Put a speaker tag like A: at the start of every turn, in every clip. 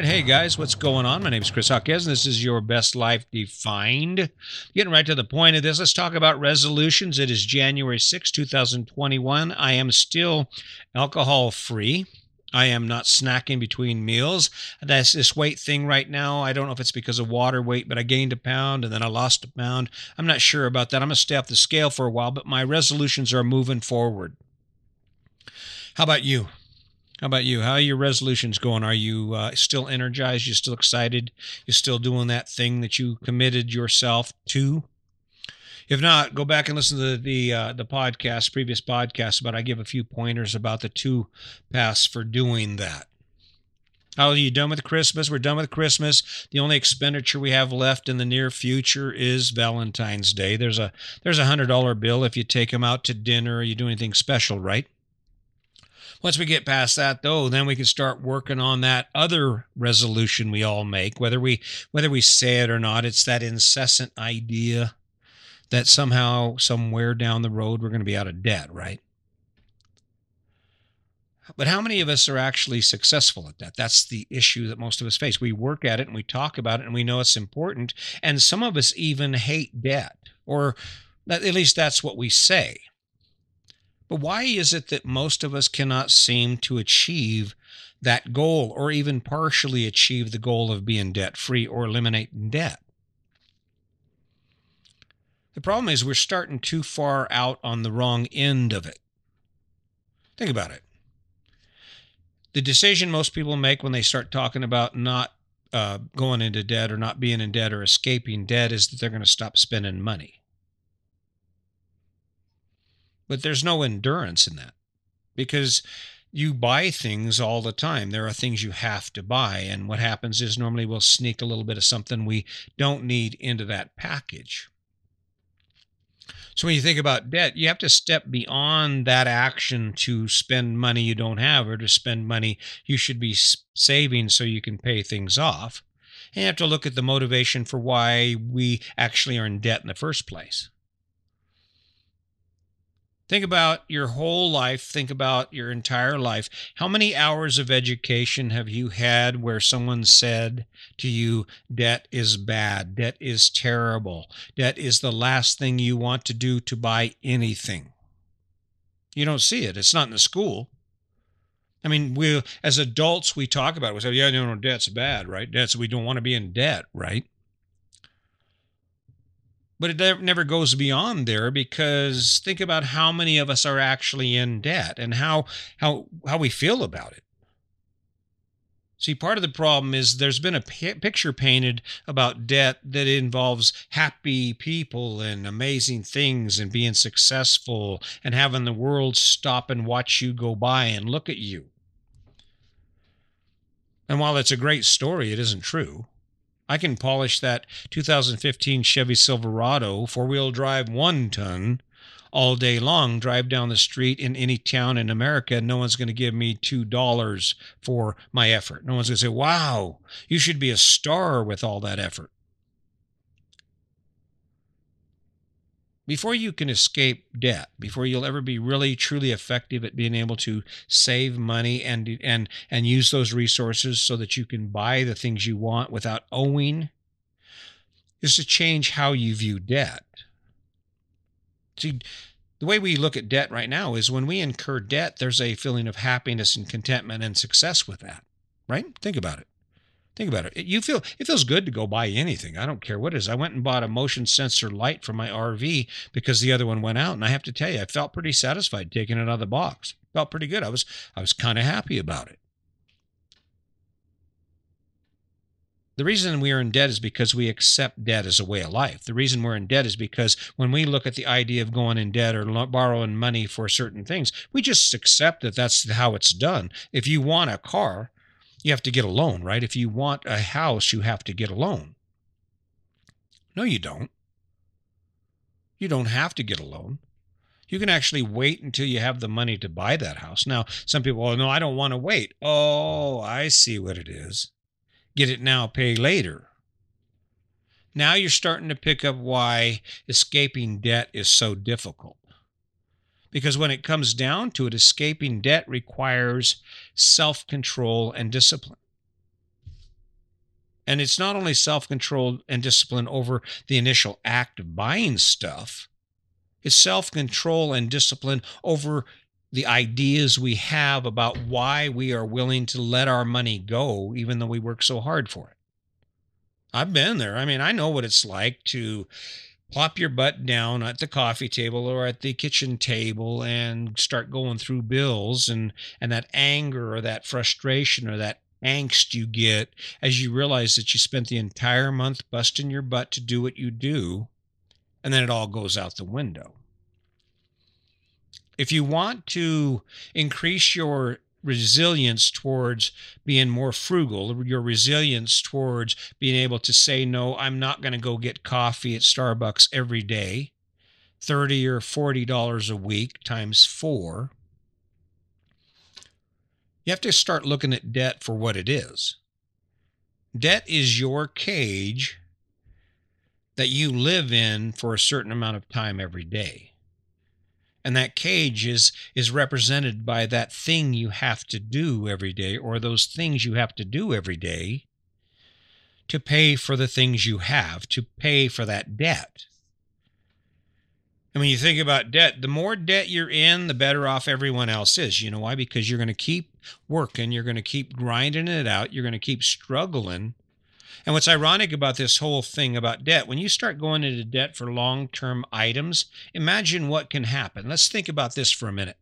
A: right. Hey, guys, what's going on? My name is Chris Hawkes, and this is your best life defined. Getting right to the point of this, let's talk about resolutions. It is January 6, 2021. I am still alcohol free. I am not snacking between meals. That's this weight thing right now. I don't know if it's because of water weight, but I gained a pound and then I lost a pound. I'm not sure about that. I'm going to stay off the scale for a while, but my resolutions are moving forward. How about you? How about you? How are your resolutions going? Are you uh, still energized? You still excited? You still doing that thing that you committed yourself to? If not, go back and listen to the the, uh, the podcast, previous podcast, but I give a few pointers about the two paths for doing that. How are you done with Christmas? We're done with Christmas. The only expenditure we have left in the near future is Valentine's Day. There's a there's a hundred dollar bill if you take them out to dinner or you do anything special, right? Once we get past that though, then we can start working on that other resolution we all make, whether we whether we say it or not. It's that incessant idea that somehow, somewhere down the road, we're going to be out of debt, right? But how many of us are actually successful at that? That's the issue that most of us face. We work at it and we talk about it and we know it's important. And some of us even hate debt, or at least that's what we say. But why is it that most of us cannot seem to achieve that goal or even partially achieve the goal of being debt free or eliminating debt? The problem is we're starting too far out on the wrong end of it. Think about it. The decision most people make when they start talking about not uh, going into debt or not being in debt or escaping debt is that they're going to stop spending money. But there's no endurance in that because you buy things all the time. There are things you have to buy. And what happens is normally we'll sneak a little bit of something we don't need into that package. So when you think about debt, you have to step beyond that action to spend money you don't have or to spend money you should be saving so you can pay things off. And you have to look at the motivation for why we actually are in debt in the first place. Think about your whole life. Think about your entire life. How many hours of education have you had where someone said to you, debt is bad, debt is terrible, debt is the last thing you want to do to buy anything? You don't see it. It's not in the school. I mean, we as adults we talk about it. We say, "Yeah, no, no, debt's bad, right? Debt's we don't want to be in debt, right?" But it never goes beyond there because think about how many of us are actually in debt and how how how we feel about it. See part of the problem is there's been a p- picture painted about debt that involves happy people and amazing things and being successful and having the world stop and watch you go by and look at you. And while it's a great story it isn't true I can polish that 2015 Chevy Silverado four wheel drive one ton all day long, drive down the street in any town in America. and No one's going to give me $2 for my effort. No one's going to say, wow, you should be a star with all that effort. Before you can escape debt, before you'll ever be really truly effective at being able to save money and and and use those resources so that you can buy the things you want without owing, is to change how you view debt. See, the way we look at debt right now is when we incur debt, there's a feeling of happiness and contentment and success with that. Right? Think about it. Think about it. You feel it feels good to go buy anything. I don't care what it is. I went and bought a motion sensor light for my RV because the other one went out, and I have to tell you, I felt pretty satisfied taking it out of the box. Felt pretty good. I was I was kind of happy about it. The reason we are in debt is because we accept debt as a way of life. The reason we're in debt is because when we look at the idea of going in debt or borrowing money for certain things, we just accept that that's how it's done. If you want a car, you have to get a loan, right? If you want a house, you have to get a loan. No, you don't. You don't have to get a loan. You can actually wait until you have the money to buy that house. Now, some people, oh, no, I don't want to wait. Oh, I see what it is. Get it now, pay later. Now you're starting to pick up why escaping debt is so difficult. Because when it comes down to it, escaping debt requires self control and discipline. And it's not only self control and discipline over the initial act of buying stuff, it's self control and discipline over the ideas we have about why we are willing to let our money go, even though we work so hard for it. I've been there. I mean, I know what it's like to plop your butt down at the coffee table or at the kitchen table and start going through bills and and that anger or that frustration or that angst you get as you realize that you spent the entire month busting your butt to do what you do and then it all goes out the window. If you want to increase your resilience towards being more frugal, your resilience towards being able to say, no, I'm not going to go get coffee at Starbucks every day, 30 or $40 a week times four. You have to start looking at debt for what it is. Debt is your cage that you live in for a certain amount of time every day and that cage is is represented by that thing you have to do every day or those things you have to do every day to pay for the things you have to pay for that debt. And when you think about debt the more debt you're in the better off everyone else is. You know why? Because you're going to keep working you're going to keep grinding it out you're going to keep struggling and what's ironic about this whole thing about debt, when you start going into debt for long term items, imagine what can happen. Let's think about this for a minute.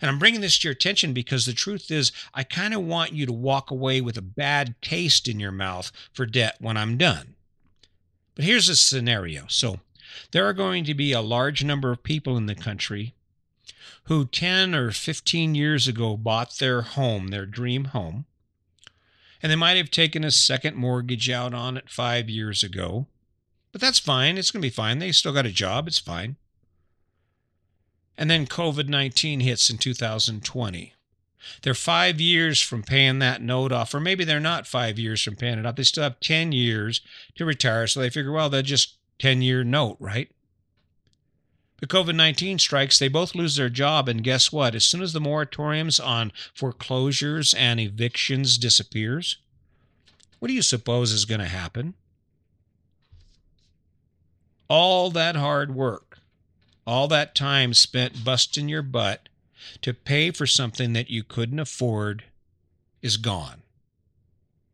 A: And I'm bringing this to your attention because the truth is, I kind of want you to walk away with a bad taste in your mouth for debt when I'm done. But here's a scenario. So, there are going to be a large number of people in the country who 10 or 15 years ago bought their home, their dream home, and they might have taken a second mortgage out on it five years ago. But that's fine. It's going to be fine. They still got a job. It's fine. And then COVID 19 hits in 2020. They're five years from paying that note off, or maybe they're not five years from paying it off. They still have 10 years to retire. So they figure, well, they're just 10 year note, right? But COVID 19 strikes, they both lose their job. And guess what? As soon as the moratoriums on foreclosures and evictions disappears, what do you suppose is going to happen? All that hard work, all that time spent busting your butt to pay for something that you couldn't afford is gone.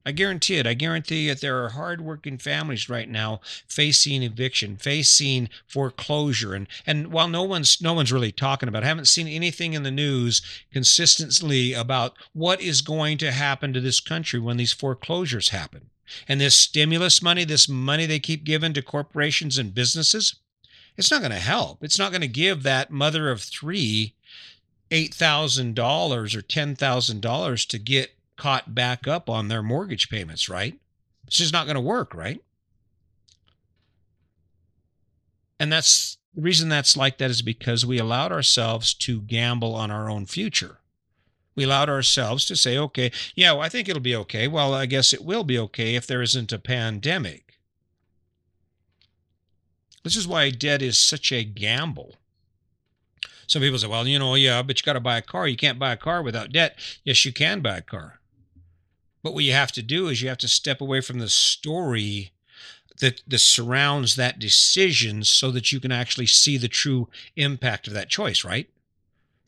A: I guarantee it. I guarantee that there are hardworking families right now facing eviction, facing foreclosure, and and while no one's no one's really talking about, it, I haven't seen anything in the news consistently about what is going to happen to this country when these foreclosures happen. And this stimulus money, this money they keep giving to corporations and businesses, it's not going to help. It's not going to give that mother of three $8,000 or $10,000 to get caught back up on their mortgage payments, right? It's just not going to work, right? And that's the reason that's like that is because we allowed ourselves to gamble on our own future. We allowed ourselves to say, okay, yeah, well, I think it'll be okay. Well, I guess it will be okay if there isn't a pandemic. This is why debt is such a gamble. Some people say, well, you know, yeah, but you got to buy a car. You can't buy a car without debt. Yes, you can buy a car. But what you have to do is you have to step away from the story that, that surrounds that decision so that you can actually see the true impact of that choice, right?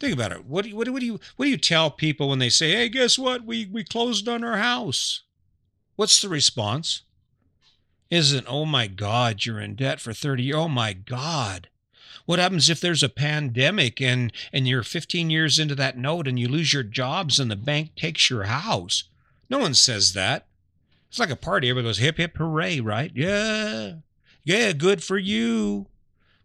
A: Think about it. What do you, what, do, what do you what do you tell people when they say, "Hey, guess what? We we closed on our house." What's the response? Isn't, "Oh my god, you're in debt for 30 years. Oh my god." What happens if there's a pandemic and and you're 15 years into that note and you lose your jobs and the bank takes your house? No one says that. It's like a party. Everybody goes hip hip hooray, right? Yeah. Yeah, good for you.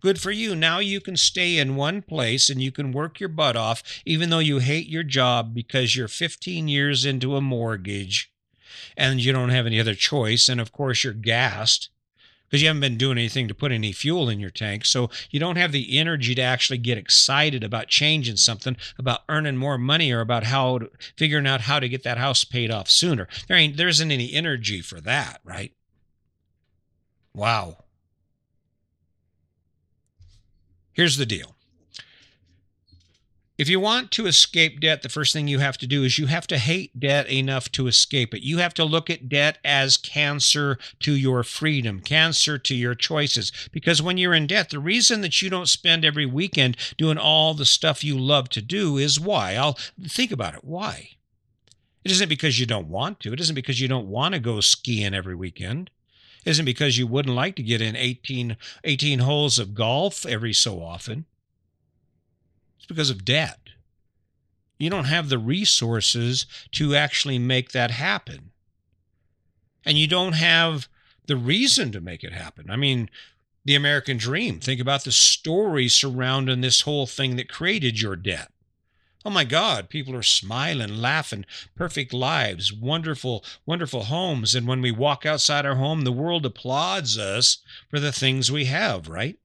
A: Good for you. Now you can stay in one place and you can work your butt off, even though you hate your job because you're 15 years into a mortgage and you don't have any other choice. And of course, you're gassed because you haven't been doing anything to put any fuel in your tank. So you don't have the energy to actually get excited about changing something, about earning more money, or about how to, figuring out how to get that house paid off sooner. There ain't there isn't any energy for that, right? Wow. Here's the deal. If you want to escape debt, the first thing you have to do is you have to hate debt enough to escape it. You have to look at debt as cancer to your freedom, cancer to your choices. Because when you're in debt, the reason that you don't spend every weekend doing all the stuff you love to do is why. I'll think about it. Why? It isn't because you don't want to. It isn't because you don't want to go skiing every weekend. It isn't because you wouldn't like to get in 18, 18 holes of golf every so often because of debt. You don't have the resources to actually make that happen. And you don't have the reason to make it happen. I mean, the American dream. Think about the story surrounding this whole thing that created your debt. Oh my God, people are smiling, laughing, perfect lives, wonderful, wonderful homes. And when we walk outside our home, the world applauds us for the things we have, right?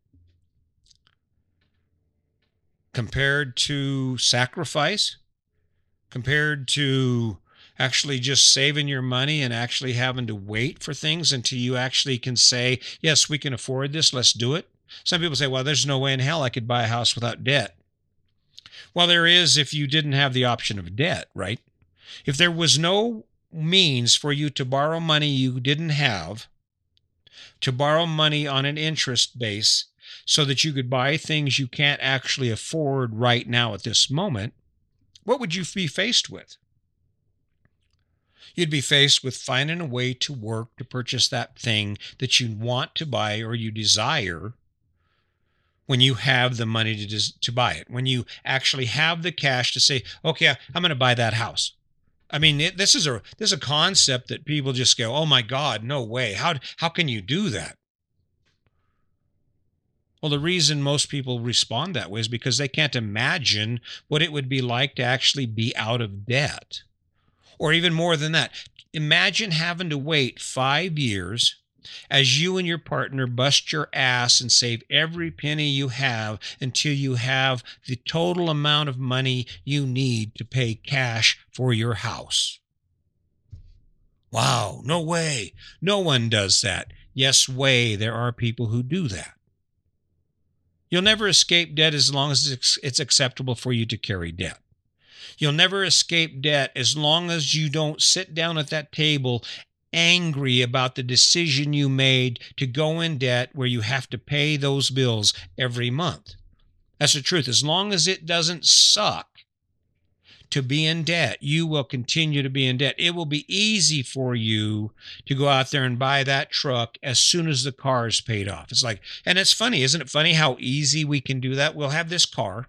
A: Compared to sacrifice, compared to actually just saving your money and actually having to wait for things until you actually can say, yes, we can afford this, let's do it. Some people say, well, there's no way in hell I could buy a house without debt. Well, there is if you didn't have the option of debt, right? If there was no means for you to borrow money you didn't have, to borrow money on an interest base, so that you could buy things you can't actually afford right now at this moment, what would you be faced with? You'd be faced with finding a way to work to purchase that thing that you want to buy or you desire when you have the money to, to buy it, when you actually have the cash to say, okay, I'm going to buy that house. I mean, it, this is a this is a concept that people just go, "Oh my God, no way! How how can you do that?" Well, the reason most people respond that way is because they can't imagine what it would be like to actually be out of debt. Or even more than that, imagine having to wait five years as you and your partner bust your ass and save every penny you have until you have the total amount of money you need to pay cash for your house. Wow, no way. No one does that. Yes, way, there are people who do that. You'll never escape debt as long as it's acceptable for you to carry debt. You'll never escape debt as long as you don't sit down at that table angry about the decision you made to go in debt where you have to pay those bills every month. That's the truth. As long as it doesn't suck, to be in debt. You will continue to be in debt. It will be easy for you to go out there and buy that truck as soon as the car is paid off. It's like, and it's funny, isn't it funny how easy we can do that? We'll have this car.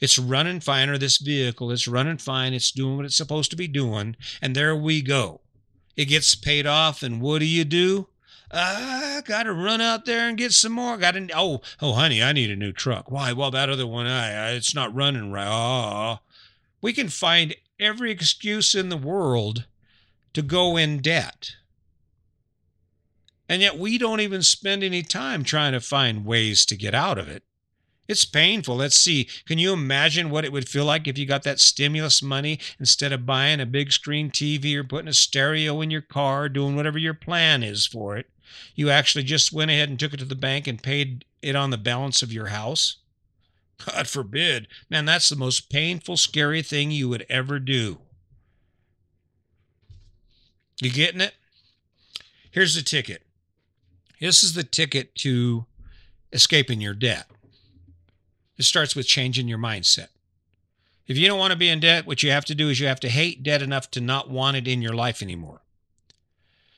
A: It's running fine, or this vehicle, it's running fine. It's doing what it's supposed to be doing. And there we go. It gets paid off. And what do you do? I got to run out there and get some more. Got to, oh, oh, honey, I need a new truck. Why? Well, that other one, I, I it's not running right. Oh, we can find every excuse in the world to go in debt. And yet we don't even spend any time trying to find ways to get out of it. It's painful. Let's see. Can you imagine what it would feel like if you got that stimulus money instead of buying a big screen TV or putting a stereo in your car, doing whatever your plan is for it? You actually just went ahead and took it to the bank and paid it on the balance of your house? God forbid. Man, that's the most painful, scary thing you would ever do. You getting it? Here's the ticket. This is the ticket to escaping your debt. It starts with changing your mindset. If you don't want to be in debt, what you have to do is you have to hate debt enough to not want it in your life anymore.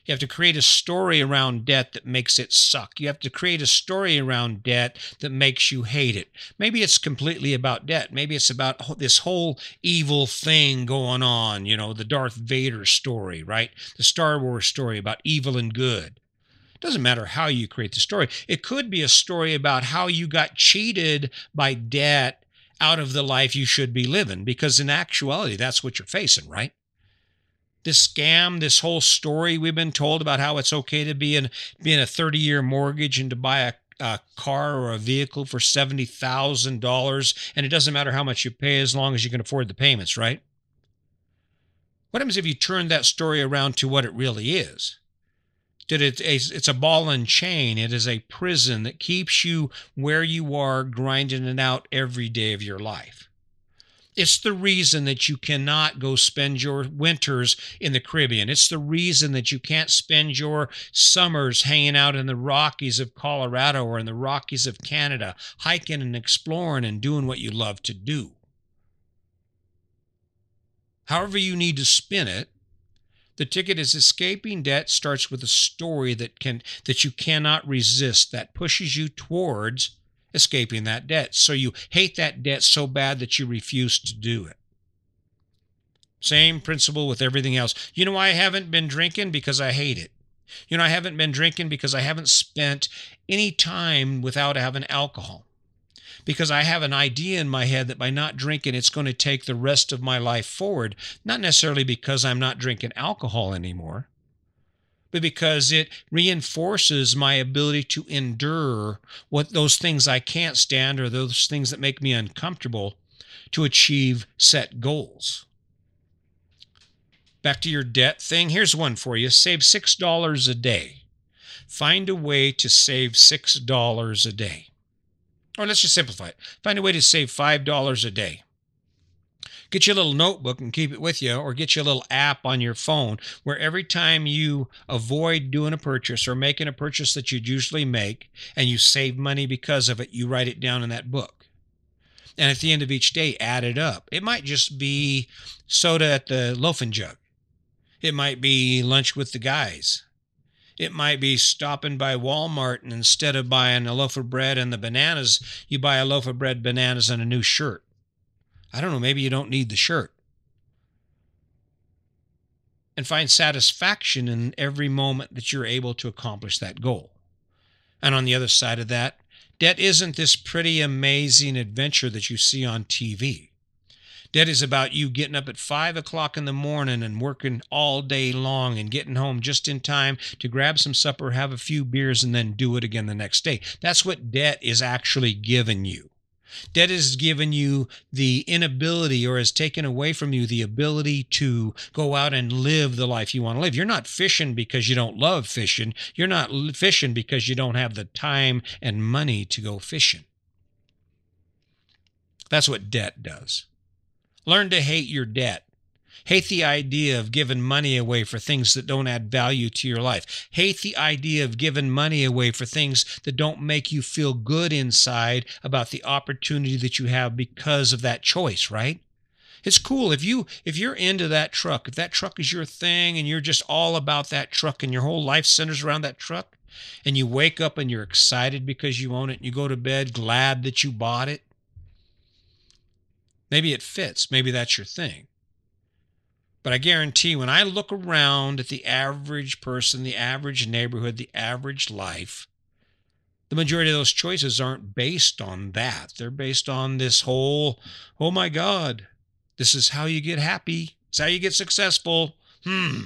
A: You have to create a story around debt that makes it suck. You have to create a story around debt that makes you hate it. Maybe it's completely about debt. Maybe it's about this whole evil thing going on, you know, the Darth Vader story, right? The Star Wars story about evil and good. It doesn't matter how you create the story. It could be a story about how you got cheated by debt out of the life you should be living, because in actuality, that's what you're facing, right? This scam, this whole story we've been told about how it's okay to be in being a 30 year mortgage and to buy a, a car or a vehicle for $70,000 and it doesn't matter how much you pay as long as you can afford the payments, right? What happens if you turn that story around to what it really is? That it, it's a ball and chain. It is a prison that keeps you where you are, grinding it out every day of your life. It's the reason that you cannot go spend your winters in the Caribbean. It's the reason that you can't spend your summers hanging out in the Rockies of Colorado or in the Rockies of Canada, hiking and exploring and doing what you love to do. However, you need to spin it, the ticket is escaping debt starts with a story that can that you cannot resist that pushes you towards escaping that debt. So you hate that debt so bad that you refuse to do it. Same principle with everything else. You know, I haven't been drinking because I hate it. You know, I haven't been drinking because I haven't spent any time without having alcohol. Because I have an idea in my head that by not drinking, it's going to take the rest of my life forward. Not necessarily because I'm not drinking alcohol anymore, but because it reinforces my ability to endure what those things I can't stand or those things that make me uncomfortable to achieve set goals. Back to your debt thing. Here's one for you save $6 a day. Find a way to save $6 a day. Or let's just simplify it. Find a way to save $5 a day. Get you a little notebook and keep it with you, or get you a little app on your phone where every time you avoid doing a purchase or making a purchase that you'd usually make and you save money because of it, you write it down in that book. And at the end of each day, add it up. It might just be soda at the Loaf 'N Jug, it might be lunch with the guys. It might be stopping by Walmart and instead of buying a loaf of bread and the bananas, you buy a loaf of bread, bananas, and a new shirt. I don't know, maybe you don't need the shirt. And find satisfaction in every moment that you're able to accomplish that goal. And on the other side of that, debt isn't this pretty amazing adventure that you see on TV. Debt is about you getting up at five o'clock in the morning and working all day long and getting home just in time to grab some supper, have a few beers, and then do it again the next day. That's what debt is actually giving you. Debt has given you the inability or has taken away from you the ability to go out and live the life you want to live. You're not fishing because you don't love fishing. You're not fishing because you don't have the time and money to go fishing. That's what debt does. Learn to hate your debt. Hate the idea of giving money away for things that don't add value to your life. Hate the idea of giving money away for things that don't make you feel good inside about the opportunity that you have because of that choice, right? It's cool if you if you're into that truck, if that truck is your thing and you're just all about that truck and your whole life centers around that truck and you wake up and you're excited because you own it and you go to bed glad that you bought it. Maybe it fits. Maybe that's your thing. But I guarantee when I look around at the average person, the average neighborhood, the average life, the majority of those choices aren't based on that. They're based on this whole, oh my God, this is how you get happy. It's how you get successful. Hmm.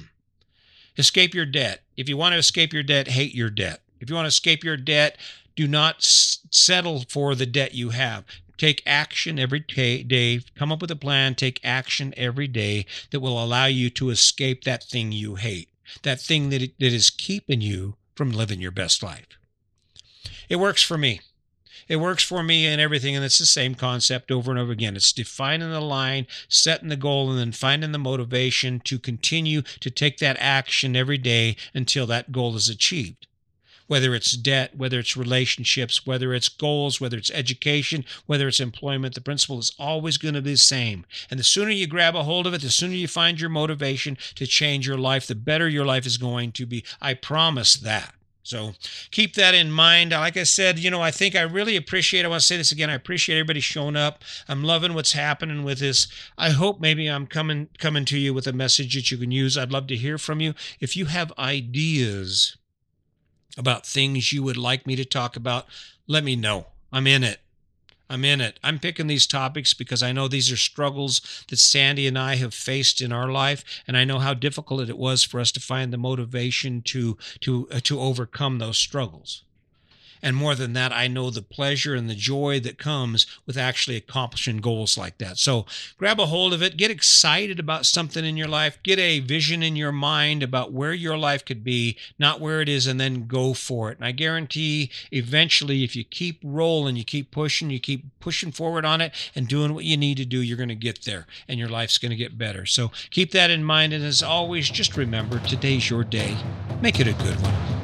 A: Escape your debt. If you want to escape your debt, hate your debt. If you want to escape your debt, do not settle for the debt you have. Take action every day. Come up with a plan. Take action every day that will allow you to escape that thing you hate, that thing that, that is keeping you from living your best life. It works for me. It works for me and everything, and it's the same concept over and over again. It's defining the line, setting the goal, and then finding the motivation to continue to take that action every day until that goal is achieved whether it's debt, whether it's relationships, whether it's goals, whether it's education, whether it's employment, the principle is always going to be the same. And the sooner you grab a hold of it, the sooner you find your motivation to change your life, the better your life is going to be. I promise that. So keep that in mind. Like I said, you know, I think I really appreciate, I want to say this again, I appreciate everybody showing up. I'm loving what's happening with this. I hope maybe I'm coming coming to you with a message that you can use. I'd love to hear from you. If you have ideas about things you would like me to talk about, let me know. I'm in it. I'm in it. I'm picking these topics because I know these are struggles that Sandy and I have faced in our life, and I know how difficult it was for us to find the motivation to to uh, to overcome those struggles. And more than that, I know the pleasure and the joy that comes with actually accomplishing goals like that. So grab a hold of it, get excited about something in your life, get a vision in your mind about where your life could be, not where it is, and then go for it. And I guarantee eventually, if you keep rolling, you keep pushing, you keep pushing forward on it and doing what you need to do, you're going to get there and your life's going to get better. So keep that in mind. And as always, just remember today's your day. Make it a good one.